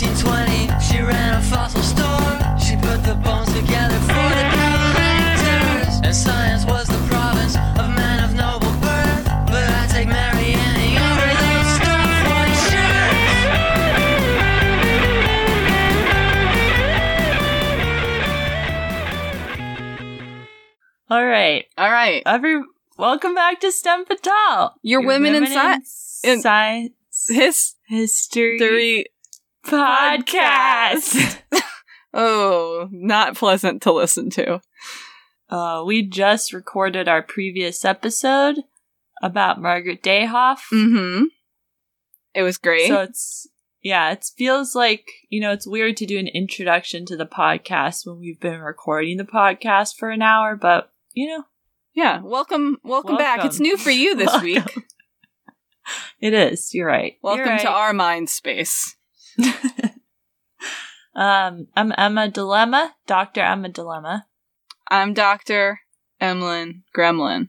1820, she ran a fossil store. She put the bones together for the collectors. And science was the province of men of noble birth. But I take Mary Anning over those stuff white shirts. All right. All right. Every welcome back to STEM Fatal. Your Women in Sci- in- Science His History three Podcast. Oh, not pleasant to listen to. uh, we just recorded our previous episode about Margaret Dayhoff. Mm-hmm. It was great. So it's yeah, it feels like you know it's weird to do an introduction to the podcast when we've been recording the podcast for an hour, but you know yeah. Welcome, welcome, back. It's new for you this Welcome. week. it is. You're right. Welcome You're to our mind space. um, I'm Emma Dilemma, Doctor Emma Dilemma. I'm Doctor Emlyn Gremlin,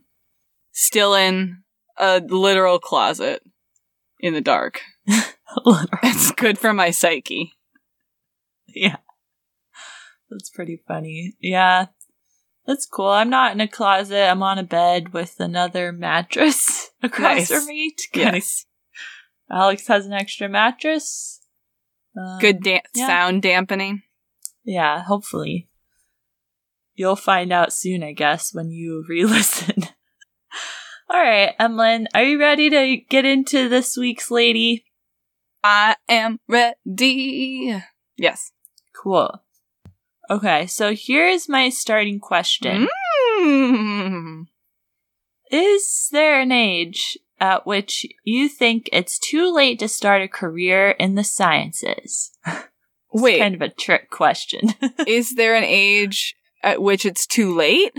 still in a literal closet in the dark. It's good for my psyche. yeah, that's pretty funny. Yeah, that's cool. I'm not in a closet. I'm on a bed with another mattress across Nice. from me. Yes. Alex has an extra mattress. Um, Good da- yeah. sound dampening. Yeah, hopefully. You'll find out soon, I guess, when you re listen. All right, Emlyn, are you ready to get into this week's lady? I am ready. Yes. Cool. Okay, so here's my starting question Mm. Is there an age at which you think it's too late to start a career in the sciences? It's Wait, kind of a trick question. is there an age at which it's too late?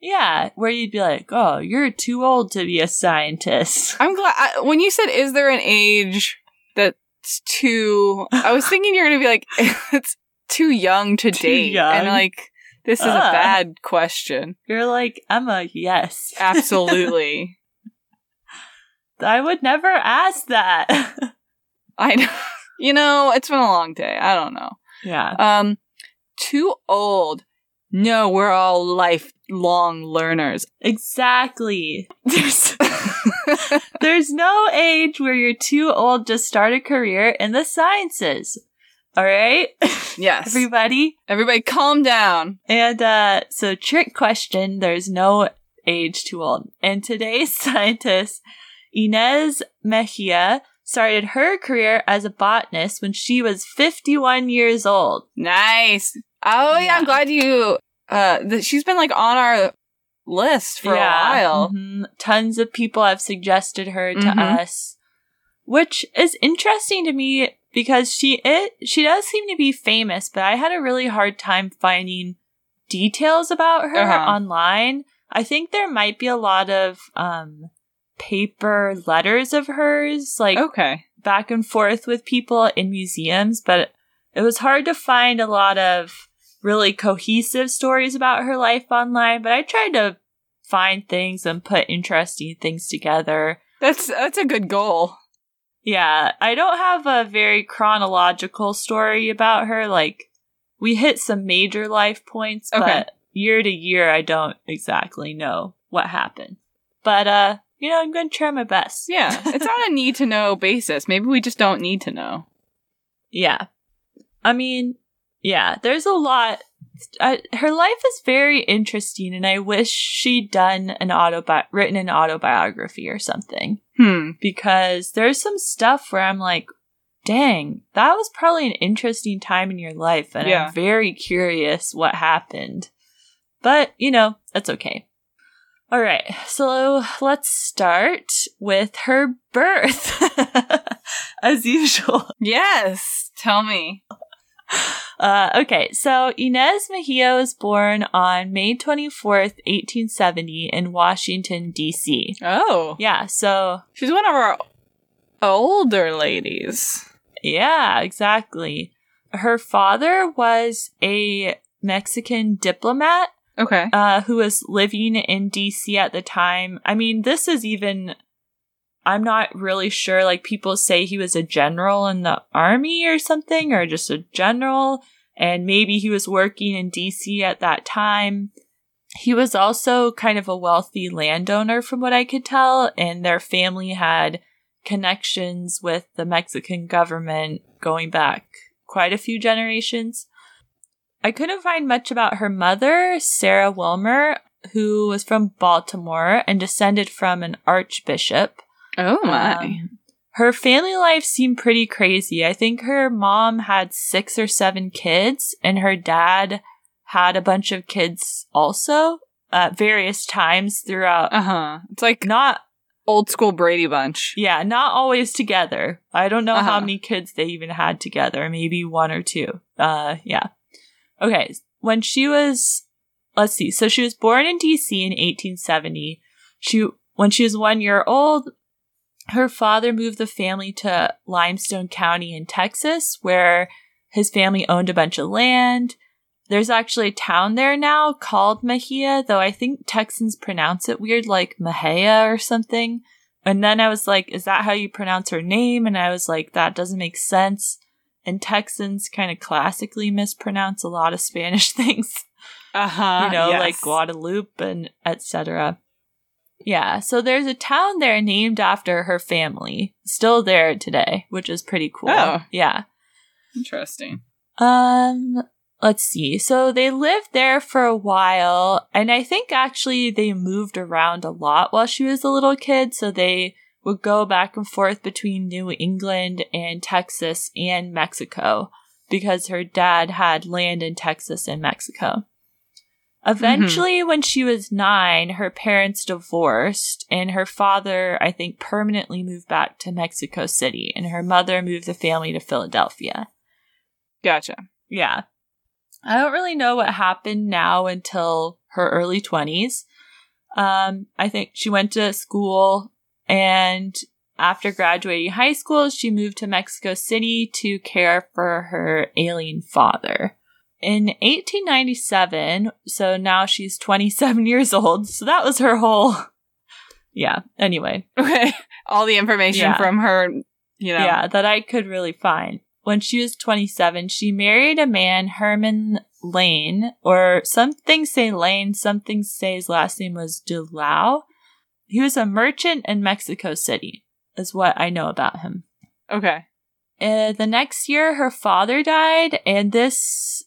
yeah, where you'd be like, oh, you're too old to be a scientist. I'm glad I, when you said, "Is there an age that's too?" I was thinking you're gonna be like, "It's too young to Too date," young? and like, this is a Uh. bad question. You're like, Emma, yes. Absolutely, I would never ask that. I know. You know, it's been a long day. I don't know. yeah. Um, too old. No, we're all lifelong learners. Exactly. There's there's no age where you're too old to start a career in the sciences. All right? yes. Everybody? Everybody calm down. And uh so trick question, there's no age too old. And today's scientist Ynes Mexia started her career as a botanist when she was 51 years old. Nice. Oh yeah, Yeah. I'm glad you uh that she's been like on our list for a while. mhm. Tons of people have suggested her to Mhm. us, which is interesting to me because she it she does seem to be famous, but I had a really hard time finding details about her Uh-huh. online. I think there might be a lot of um paper letters of hers like Okay. back and forth with people in museums, but it was hard to find a lot of really cohesive stories about her life online. But I tried to find things and put interesting things together. That's that's a good goal. Yeah, I don't have a very chronological story about her. Like, we hit some major life points, Okay. but year to year, I don't exactly know what happened. But, uh, you know, I'm going to try my best. Yeah. It's on a need to know basis. Maybe we just don't need to know. Yeah. I mean, yeah, there's a lot. I, her life is very interesting, and I wish she'd done an autobi- written an autobiography or something Hmm. because there's some stuff where I'm like, dang, that was probably an interesting time in your life, and Yeah. I'm very curious what happened. But, you know, that's okay. All right, so let's start with her birth, as usual. Yes. Tell me. Uh, okay, so Ynes Mexia was born on May 24th, 1870, in Washington, D.C. Oh. Yeah, so, She's one of our older ladies. yeah, exactly. Her father was a Mexican diplomat Okay. uh, who was living in DC at the time. I mean, this is even I'm not really sure. Like people say he was a general in the army or something, or just a general, and maybe he was working in DC at that time. He was also kind of a wealthy landowner, from what I could tell, and their family had connections with the Mexican government going back quite a few generations. I couldn't find much about her mother, Sarah Wilmer, who was from Baltimore and descended from an archbishop. Oh my. Um, her family life seemed pretty crazy. I think her mom had six or seven kids, and her dad had a bunch of kids also at various times throughout. uh huh. It's like Not, old school Brady Bunch. yeah, not always together. I don't know how Uh-huh. many kids they even had together. Maybe one or two. Uh, yeah. Okay. When she was, let's see. So she was born in DC in 1870. She, when she was one year old, her father moved the family to Limestone County in Texas, where his family owned a bunch of land. There's actually a town there now called Mexia, though I think Texans pronounce it weird, like Mejia or something. And then I was like, is that how you pronounce her name? And I was like, that doesn't make sense. And Texans kind of classically mispronounce a lot of Spanish things Uh huh. you know, like Guadalupe and etc. Yeah, so there's a town there named after her family, still there today, which is pretty cool. Oh. Yeah. Interesting. Um, let's see. So they lived there for a while, and I think actually they moved around a lot while she was a little kid. So they would go back and forth between New England and Texas and Mexico because her dad had land in Texas and Mexico. Eventually, when she was nine, her parents divorced, and her father, I think, permanently moved back to Mexico City, and her mother moved the family to Philadelphia. Gotcha. Yeah. I don't really know what happened now until her early 20s. Um, I think she went to school and after graduating high school, she moved to Mexico City to care for her alien father. In 1897, so now she's 27 years old, so that was her whole. Yeah, anyway. Okay. All the information Yeah. from her, you know. Yeah, that I could really find. When she was 27, she married a man, Herman Lane, or some things say Lane, some things say his last name was Delau. He was a merchant in Mexico City, is what I know about him. Okay. Uh, the next year, her father died, and this,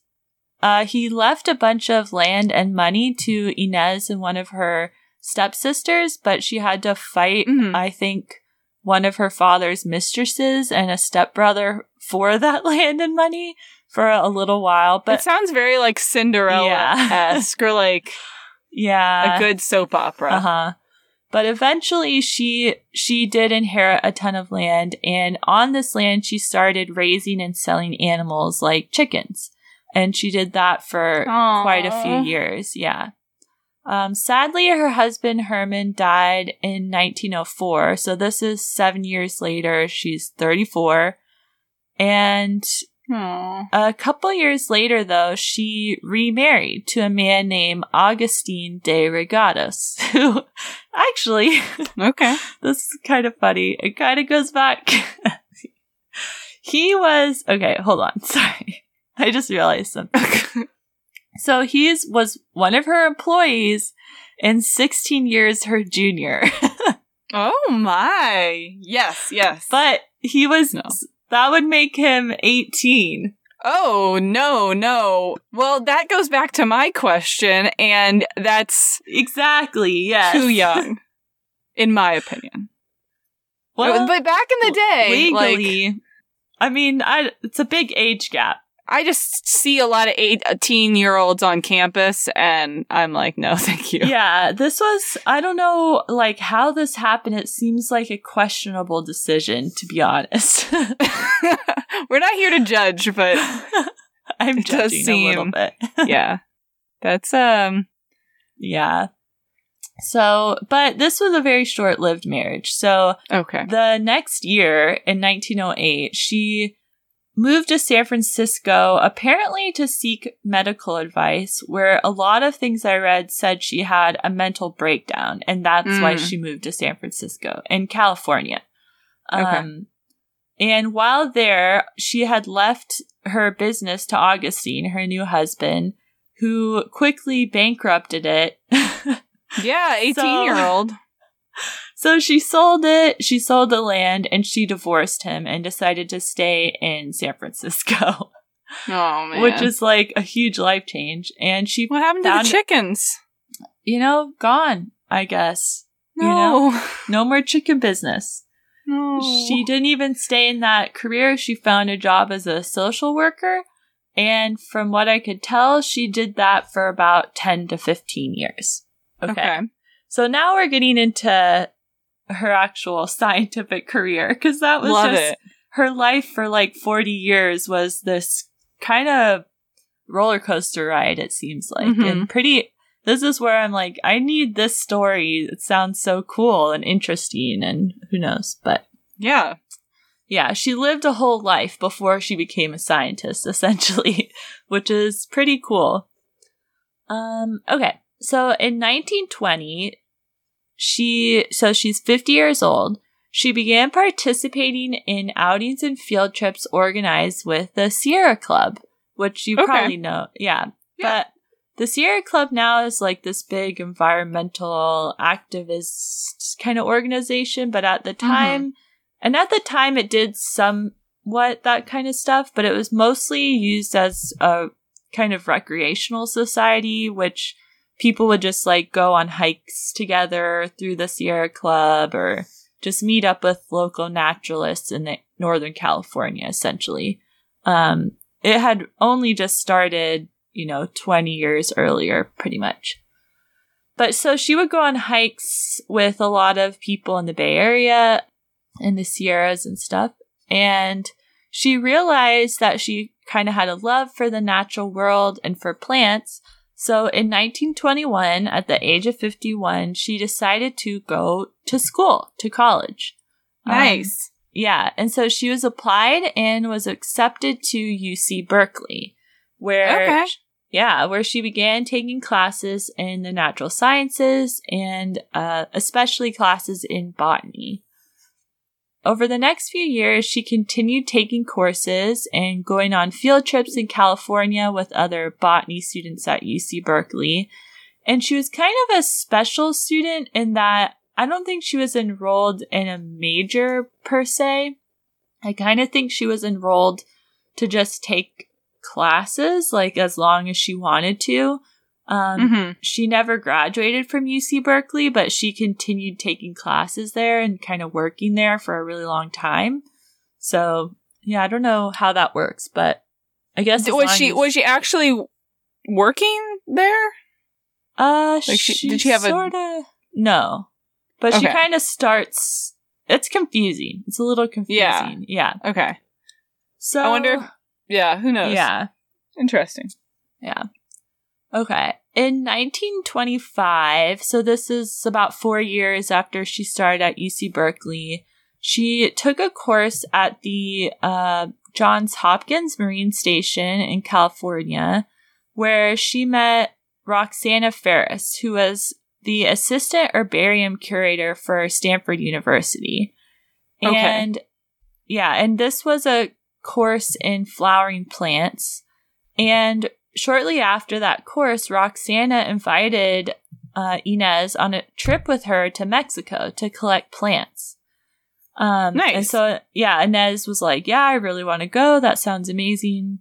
uh, he left a bunch of land and money to Ynes and one of her stepsisters, but she had to fight, Mhm. I think, one of her father's mistresses and a stepbrother for that land and money for a little while. But it sounds very like Cinderella esque or like yeah, a good soap opera. Uh huh. But eventually, she she did inherit a ton of land, and on this land, she started raising and selling animals like chickens, and she did that for quite a few years. Yeah. Um, sadly, her husband Herman died in 1904, so this is seven years later. She's 34, and A couple years later, though, she remarried to a man named Augustine de Reygadas, who actually, Okay. this is kind of funny. It kind of goes back. he was, okay, hold on. Sorry. I just realized something. So he was one of her employees and 16 years her junior. oh my. Yes, yes. but he was, No. That would make him 18. oh, no, no. Well, that goes back to my question, and that's Exactly, yes. too young, in my opinion. Well, but back in the day, like, legally, I mean, I, it's a big age gap. I just see a lot of 18 year olds on campus, and I'm like, no, thank you. Yeah, this was, I don't know, like, how this happened. It seems like a questionable decision, to be honest. We're not here to judge, but I'm judging a little bit. yeah. That's, um, yeah. So, but this was a very short lived marriage. So, okay. the next year in 1908, she moved to San Francisco apparently to seek medical advice, where a lot of things I read said she had a mental breakdown, and that's why Mm. she moved to San Francisco in California. Okay. Um, and while there, she had left her business to Augustine, her new husband, who quickly bankrupted it. Yeah, 18 year old. So she sold it, she sold the land, and she divorced him and decided to stay in San Francisco, Oh, man. which is like a huge life change. And she, what happened to the chickens? you know, gone, I guess. You No. know? No more chicken business. no. She didn't even stay in that career. She found a job as a social worker. And from what I could tell, she did that for about 10 to 15 years. Okay. So now we're getting into her actual scientific career because that was Love just it. her life for like 40 years was this kind of roller coaster ride, it seems like. Mhm. And pretty, this is where I'm like, I need this story. It sounds so cool and interesting and who knows. But Yeah. yeah, she lived a whole life before she became a scientist, essentially, which is pretty cool. Um, okay. So in 1920, she, so she's 50 years old. She began participating in outings and field trips organized with the Sierra Club, which you Okay. probably know. Yeah. Yeah. But the Sierra Club now is like this big environmental activist kind of organization, but at the uh-huh. time, and at the time it did somewhat that kind of stuff, but it was mostly used as a kind of recreational society, which people would just like go on hikes together through the Sierra Club or just meet up with local naturalists in the Northern California, essentially. Um, it had only just started, you know, 20 years earlier, pretty much. But so she would go on hikes with a lot of people in the Bay Area and the Sierras and stuff. And she realized that she kind of had a love for the natural world and for plants. So in 1921, at the age of 51, she decided to go to school, to college. Um, Nice. yeah, and so she was applied and was accepted to UC Berkeley, where Okay. yeah, where she began taking classes in the natural sciences and uh, especially classes in botany. Over the next few years, she continued taking courses and going on field trips in California with other botany students at UC Berkeley. And she was kind of a special student in that I don't think she was enrolled in a major per se. I kind of think she was enrolled to just take classes, like as long as she wanted to. Um, hmm She never graduated from UC Berkeley, but she continued taking classes there and kind of working there for a really long time. So, yeah, I don't know how that works, but I guess as Was she as- was she actually working there? Uh, Like, she- did she have a- sorta, No, but she kind of starts. It's confusing. It's a little confusing. Yeah. Okay. So I wonder if- Yeah, who knows? Yeah. Interesting. Yeah. Okay. In 1925, so this is about four years after she started at UC Berkeley, she took a course at the uh, Johns Hopkins Marine Station in California, where she met Roxana Ferris, who was the assistant herbarium curator for Stanford University. Okay. And yeah, and this was a course in flowering plants. And shortly after that course, Roxana invited uh, Ynes on a trip with her to Mexico to collect plants. Um, Nice. And so, yeah, Ynes was like, Yeah, I really want to go. That sounds amazing.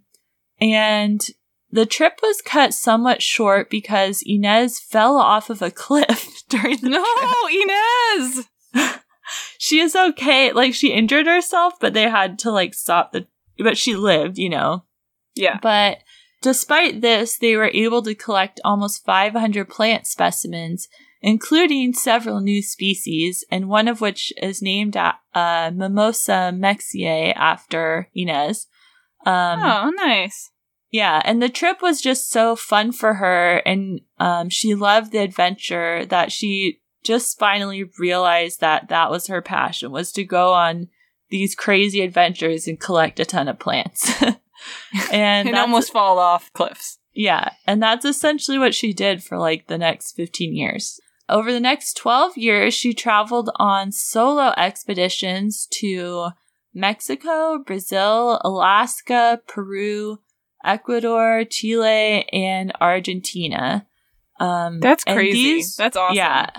And the trip was cut somewhat short because Ynes fell off of a cliff during the No, trip. Ynes. She is okay. Like, she injured herself, but they had to, like, stop the. But she lived, you know. Yeah. But despite this, they were able to collect almost 500 plant specimens, including several new species, and one of which is named uh, Mimosa mexiae after Ynes. Um, oh, nice. yeah, and the trip was just so fun for her, and um, she loved the adventure that she just finally realized that that was her passion was to go on these crazy adventures and collect a ton of plants. and and almost fall off cliffs. yeah, and that's essentially what she did for like the next 15 years. Over the next 12 years, she traveled on solo expeditions to Mexico, Brazil, Alaska, Peru, Ecuador, Chile, and Argentina. Um, That's crazy. these- That's awesome. yeah.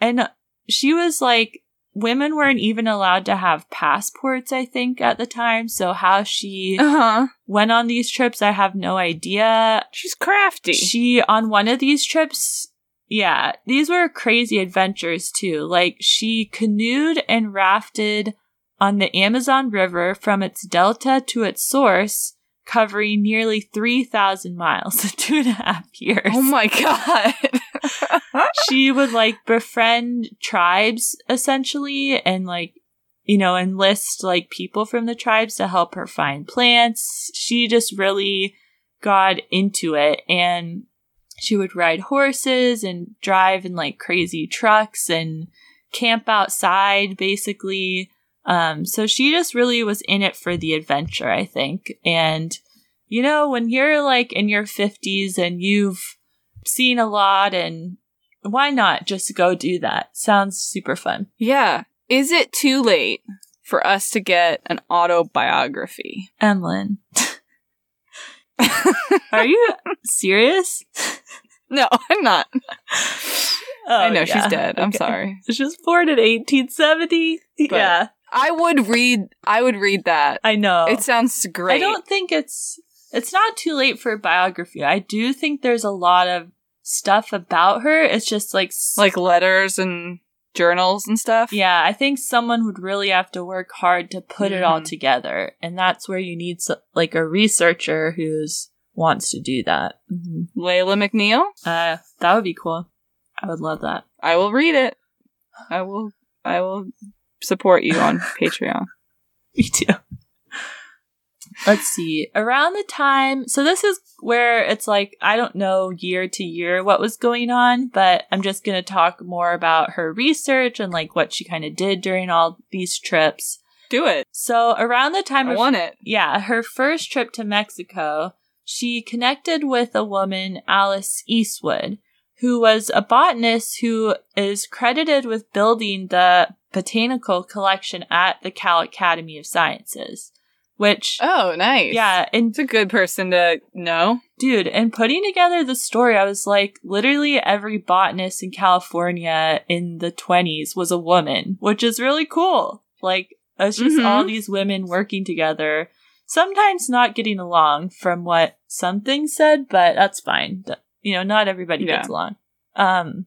And she was like, women weren't even allowed to have passports, I think, at the time. So how she Uh huh. went on these trips, I have no idea. She's crafty. She, on one of these trips, yeah, these were crazy adventures too. Like, she canoed and rafted on the Amazon River from its delta to its source, covering nearly 3,000 miles in two and a half years. oh my god. she would like befriend tribes essentially and like you know enlist like people from the tribes to help her find plants. She just really got into it and she would ride horses and drive in like crazy trucks and camp outside basically. Um so she just really was in it for the adventure i think. And you know when you're like in your 50s and you've seen a lot and why not just go do that? Sounds super fun. yeah. Is it too late for us to get an autobiography? Emlyn. Are you serious? No, I'm not. Oh, I know yeah. she's dead. I'm Okay. sorry. She was born in 1870. But- yeah, I would read. I would read that. I know. It sounds great. I don't think it's it's not too late for a biography. I do think there's a lot of stuff about her. It's just like like letters and journals and stuff. yeah, I think someone would really have to work hard to put it all Mhm. together, and that's where you need so, like a researcher who's wants to do that. hmm Layla McNeil. Uh, that would be cool. I would love that. I will read it. I will. I will support you on Patreon. Me too. Let's see. Around the time, so this is where it's like, I don't know year to year what was going on, but I'm just going to talk more about her research and like what she kind of did during all these trips. Do it. So around the time I of want it. yeah, her first trip to Mexico, she connected with a woman, Alice Eastwood, who was a botanist who is credited with building the botanical collection at the Cal Academy of Sciences. Which, Oh, nice. yeah, and It's a good person to know. dude, and putting together the story, I was like, literally every botanist in California in the 20s was a woman, which is really cool. Like, it's just Mhm. all these women working together, sometimes not getting along from what some things said, but that's fine. You know, not everybody Yeah. gets along. Um.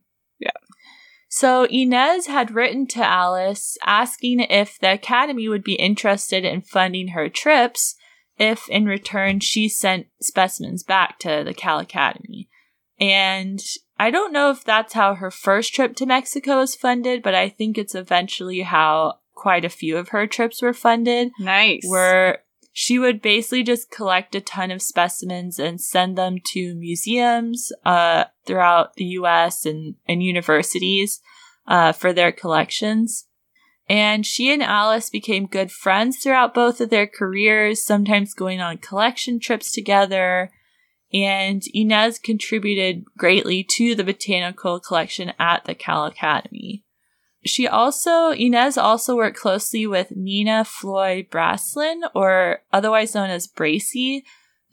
So Ynes had written to Alice asking if the Academy would be interested in funding her trips if in return she sent specimens back to the Cal Academy. And I don't know if that's how her first trip to Mexico was funded, but I think it's eventually how quite a few of her trips were funded, Nice. where she would basically just collect a ton of specimens and send them to museums uh, throughout the US and, and universities uh, for their collections. And she and Alice became good friends throughout both of their careers, sometimes going on collection trips together. And Ynes contributed greatly to the botanical collection at the Cal Academy. She also, Ynes also worked closely with Nina Floy Bracelin, or otherwise known as Bracy,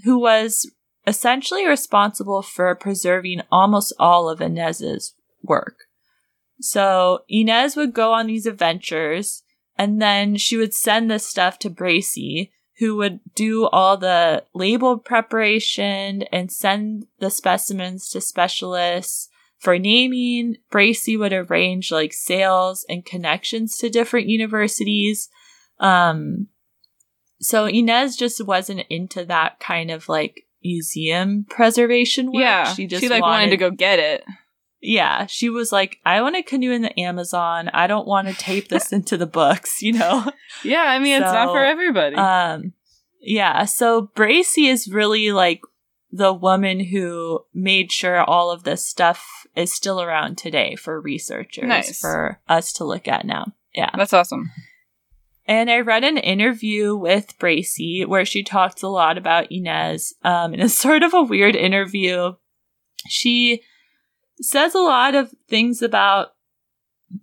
who was essentially responsible for preserving almost all of Ynes's work. So Ynes would go on these adventures, and then she would send this stuff to Bracy, who would do all the label preparation and send the specimens to specialists for naming. Bracy would arrange like sales and connections to different universities. Um, so Ynes just wasn't into that kind of like museum preservation work. yeah. she just she, like wanted to go get it. yeah, she was like, I want to canoe in the Amazon. I don't want to tape this into the books, you know? Yeah, I mean it's not for everybody. Um, yeah, so Bracy is really like the woman who made sure all of this stuff is still around today for researchers, Nice. for us to look at now. Yeah. That's awesome. And I read an interview with Bracy where she talks a lot about Ynes. Um, and it's sort of a weird interview. She says a lot of things about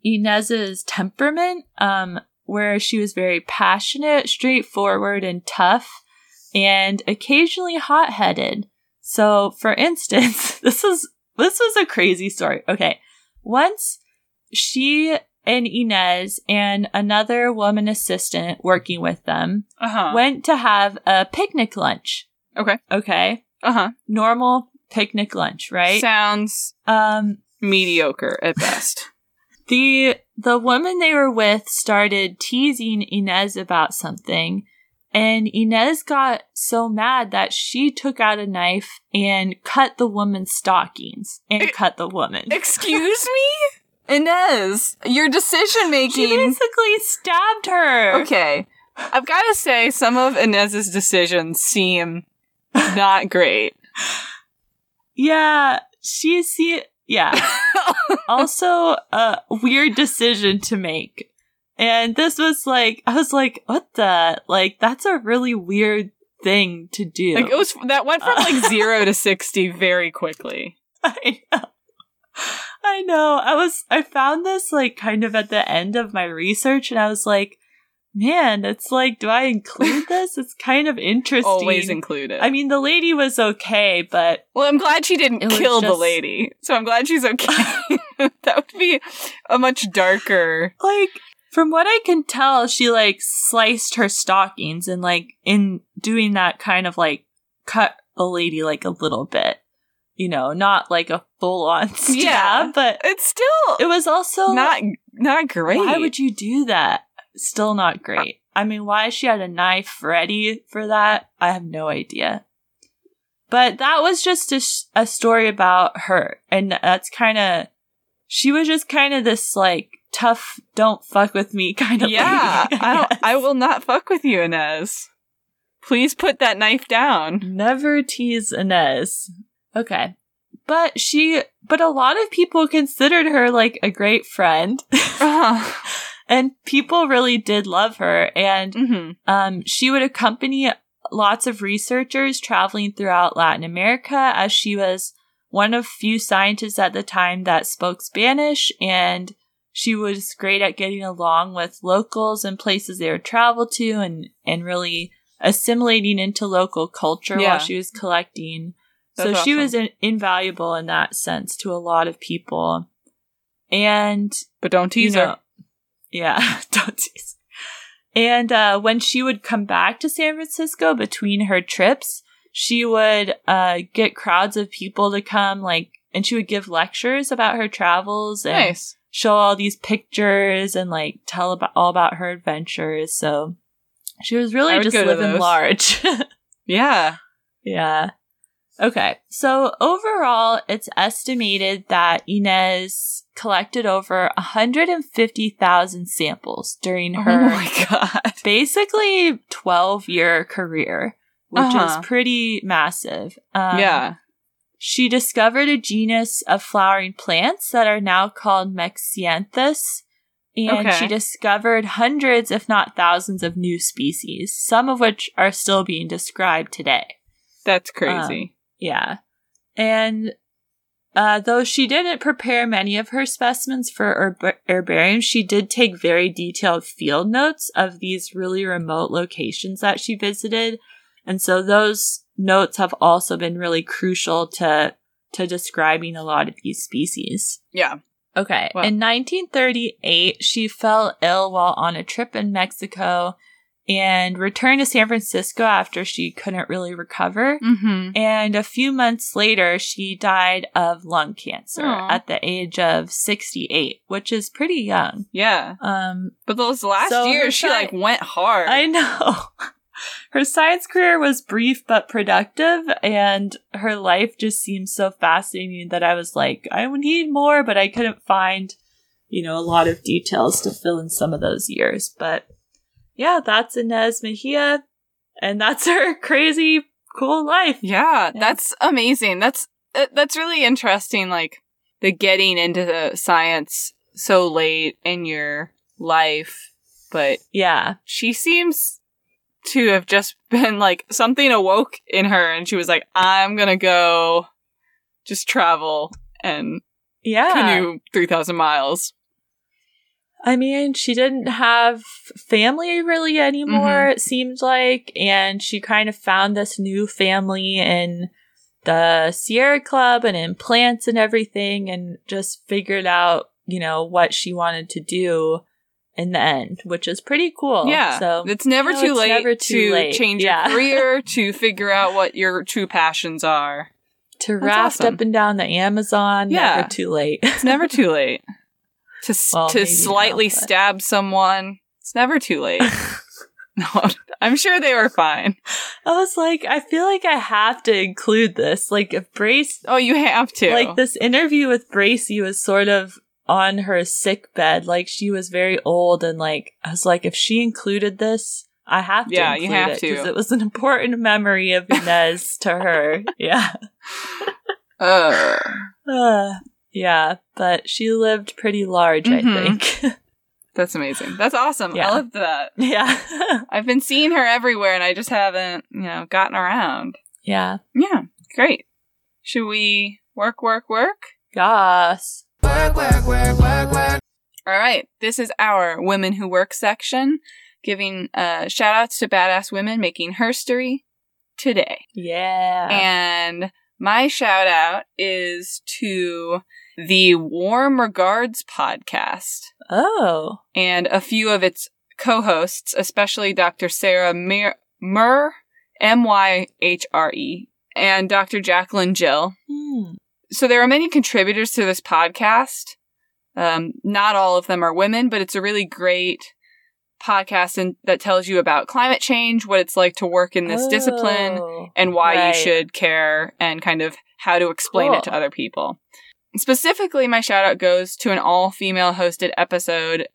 Ynes's temperament, um, where she was very passionate, straightforward, and tough, and occasionally hot headed. So, for instance, this is this was a crazy story. Okay. Once she and Ynes and another woman assistant working with them Uh-huh. went to have a picnic lunch. Okay. Okay. Uh-huh. Normal picnic lunch, right? Sounds um mediocre at best. the the woman they were with started teasing Ynes about something and Ynes got so mad that she took out a knife and cut the woman's stockings and Eh, cut the woman. Excuse me? Ynes, your decision making. She basically stabbed her. Okay. I've got to say, some of Ynes's decisions seem not great. Yeah, she see yeah. also a weird decision to make. And this was like I was like, what the like that's a really weird thing to do. like it was that went from like zero to sixty very quickly. I know. I know. I was I found this like kind of at the end of my research and I was like, man, it's like, do I include this? It's kind of interesting. Always included. I mean, the lady was okay, but well, I'm glad she didn't It kill the lady, so I'm glad she's okay. that would be a much darker. like from what I can tell, she like sliced her stockings and like in doing that kind of like cut the lady like a little bit. You know, not like a full on stab, Yeah. but It's still it was also not not great. Why would you do that? Still not great. I mean, why she had a knife ready for that, I have no idea. But that was just a, sh- a story about her. And that's kind of, she was just kind of this like tough, don't fuck with me kind of yeah, lady, I don't. I will not fuck with you, Ynes. Please put that knife down. Never tease Ynes. Okay. But she, but a lot of people considered her like a great friend. Uh, and people really did love her. And mhm. Um, she would accompany lots of researchers traveling throughout Latin America as she was one of few scientists at the time that spoke Spanish and she was great at getting along with locals and places they would travel to and, and really assimilating into local culture Yeah. while she was collecting. so That's she was in, invaluable in that sense to a lot of people. And But don't tease you her. Yeah, don't tease. And uh, when she would come back to San Francisco between her trips, she would uh, get crowds of people to come, like, and she would give lectures about her travels and Nice. Show all these pictures and like tell about all about her adventures. So she was really just living large. Yeah. Yeah. Okay. So overall, it's estimated that Ynes collected over 150,000 samples during Oh her my god. basically 12 year career, which Uh-huh. is pretty massive. Um, yeah. She discovered a genus of flowering plants that are now called Mexianthus. And Okay. she discovered hundreds, if not thousands, of new species, some of which are still being described today. That's crazy. Yeah. And uh, though she didn't prepare many of her specimens for herb- herbarium, she did take very detailed field notes of these really remote locations that she visited. And so those notes have also been really crucial to to describing a lot of these species. yeah. Okay. Wow. In 1938, she fell ill while on a trip in Mexico and returned to San Francisco after she couldn't really recover. Mm-hmm. And a few months later, she died of lung cancer Aw. at the age of 68, which is pretty young. Yeah. Um, But those last So years, she like went hard. I know. Her science career was brief but productive, and her life just seems so fascinating that I was like, I would need more, but I couldn't find, you know, a lot of details to fill in some of those years. But yeah, that's Ynes Mexia, and that's her crazy cool life. Yeah, Yeah. that's amazing. That's that's really interesting. Like the getting into the science so late in your life but Yeah. she seems to have just been like something awoke in her and she was like, I'm gonna go just travel and Yeah. canoe 3,000 miles. I mean, she didn't have family really anymore, Mm-hmm. it seemed like, and she kind of found this new family in the Sierra Club and in plants and everything, and just figured out, you know, what she wanted to do in the end, which is pretty cool. yeah. So it's never you know, too it's late never too to late. change Yeah. your career, to figure out what your true passions are. to That's raft awesome. up and down the Amazon, Yeah. never too late. It's never too late. To, Well, to slightly now, but- stab someone, it's never too late. no, I'm sure they were fine. I was like, I feel like I have to include this. Like, if Brace Oh, you have to. Like this interview with Bracy was sort of on her sick bed. Like she was very old, and like I was like, if she included this, I have to. Yeah, you have it, to. it was an important memory of Ynes to her. Yeah, Uh, uh, yeah, but she lived pretty large, Mhm. I think. that's amazing. That's awesome. Yeah. I love that. yeah, I've been seeing her everywhere and I just haven't, you know, gotten around. yeah, Yeah, great. Should we work, work, work? yes. Work, work, work, work, work. All right. This is our Women Who Work section, giving uh, shout outs to badass women making herstory today. Yeah. And my shout out is to the Warm Regards podcast oh, and a few of its co hosts, especially Dr. Sarah Mir- Murr, M Y H R E, and Dr. Jacqueline Gill. hmm. So there are many contributors to this podcast. Um, not all of them are women, but it's a really great podcast and that tells you about climate change, what it's like to work in this discipline, Oh, and why right. you should care and kind of how to explain it to other people. Specifically, my shout out goes to an all female hosted episode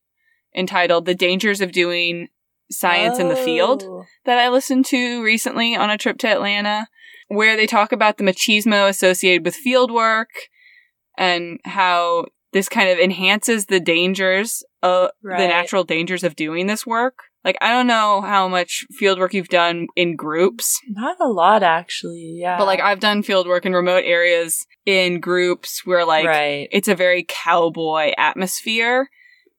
entitled The Dangers of Doing Science in the Field Oh. that I listened to recently on a trip to Atlanta, where they talk about the machismo associated with field work and how this kind of enhances the dangers of the natural dangers of doing this work. Like, I don't know how much field work you've done in groups, Not a lot, actually. Yeah. but like I've done field work in remote areas in groups where like right. it's a very cowboy atmosphere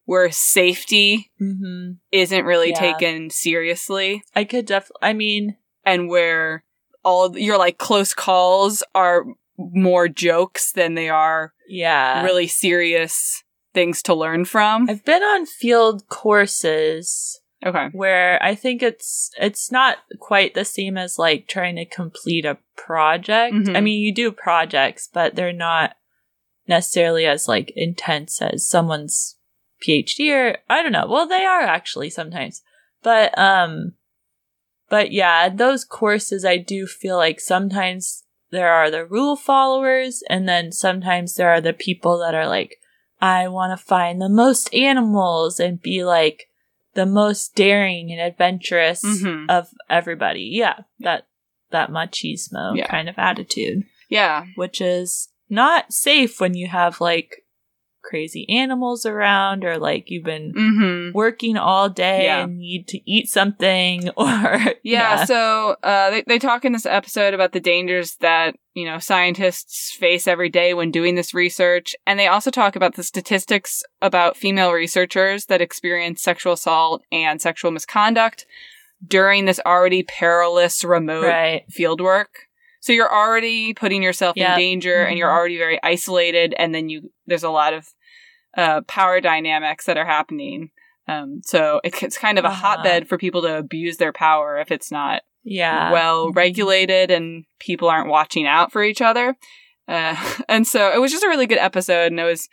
where safety hmm isn't really Yeah. taken seriously I could definitely. I mean, and where all your like close calls are more jokes than they are yeah. really serious things to learn from. I've been on field courses Okay. where I think it's it's not quite the same as like trying to complete a project. Mhm. I mean, you do projects, but they're not necessarily as like intense as someone's PhD or I don't know. Well, they are actually sometimes. But um but yeah, those courses I do feel like sometimes there are the rule followers and then sometimes there are the people that are like I want to find the most animals and be like the most daring and adventurous Mhm. of everybody. Yeah, that that machismo Yeah. kind of attitude, Yeah. which is not safe when you have like crazy animals around or like you've been Mm-hmm. working all day Yeah. and need to eat something or Yeah, so uh, they, they talk in this episode about the dangers that, you know, scientists face every day when doing this research. And they also talk about the statistics about female researchers that experience sexual assault and sexual misconduct during this already perilous remote right. field work. So you're already putting yourself Yep. in danger and you're Mhm. already very isolated and then you there's a lot of uh, power dynamics that are happening. Um, so it, it's kind of a Uh-huh. hotbed for people to abuse their power if it's not Yeah. well Mhm. regulated and people aren't watching out for each other. Uh, and so it was just a really good episode and it was,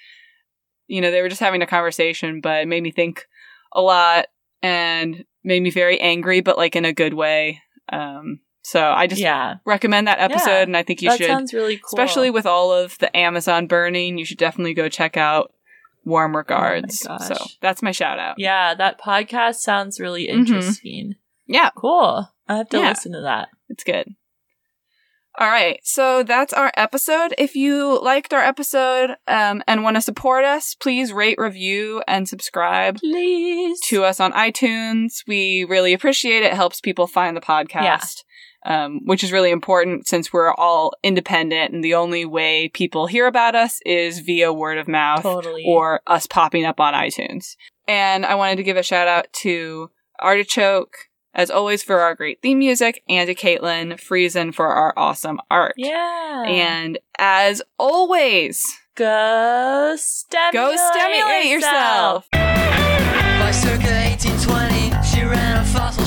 you know, they were just having a conversation, but it made me think a lot and made me very angry, but like in a good way. Um, so I just yeah. recommend that episode Yeah, and I think you that should, sounds really cool. especially with all of the Amazon burning, you should definitely go check out Warm Regards. Oh so that's my shout out. Yeah, that podcast sounds really Mhm. interesting. Yeah, Cool. I have to Yeah. listen to that. it's good. All right, so that's our episode. If you liked our episode um, and want to support us, please rate, review, and subscribe Please. to us on iTunes. We really appreciate it. It helps people find the podcast, um, which is really important since we're all independent and the only way people hear about us is via word of mouth totally. or us popping up on iTunes. And I wanted to give a shout out to Artichoke, as always, for our great theme music, and to Caitlin Friesen for our awesome art. Yeah. And as always, go stimulate, go stimulate yourself. yourself. By circa 1820, she ran a fossil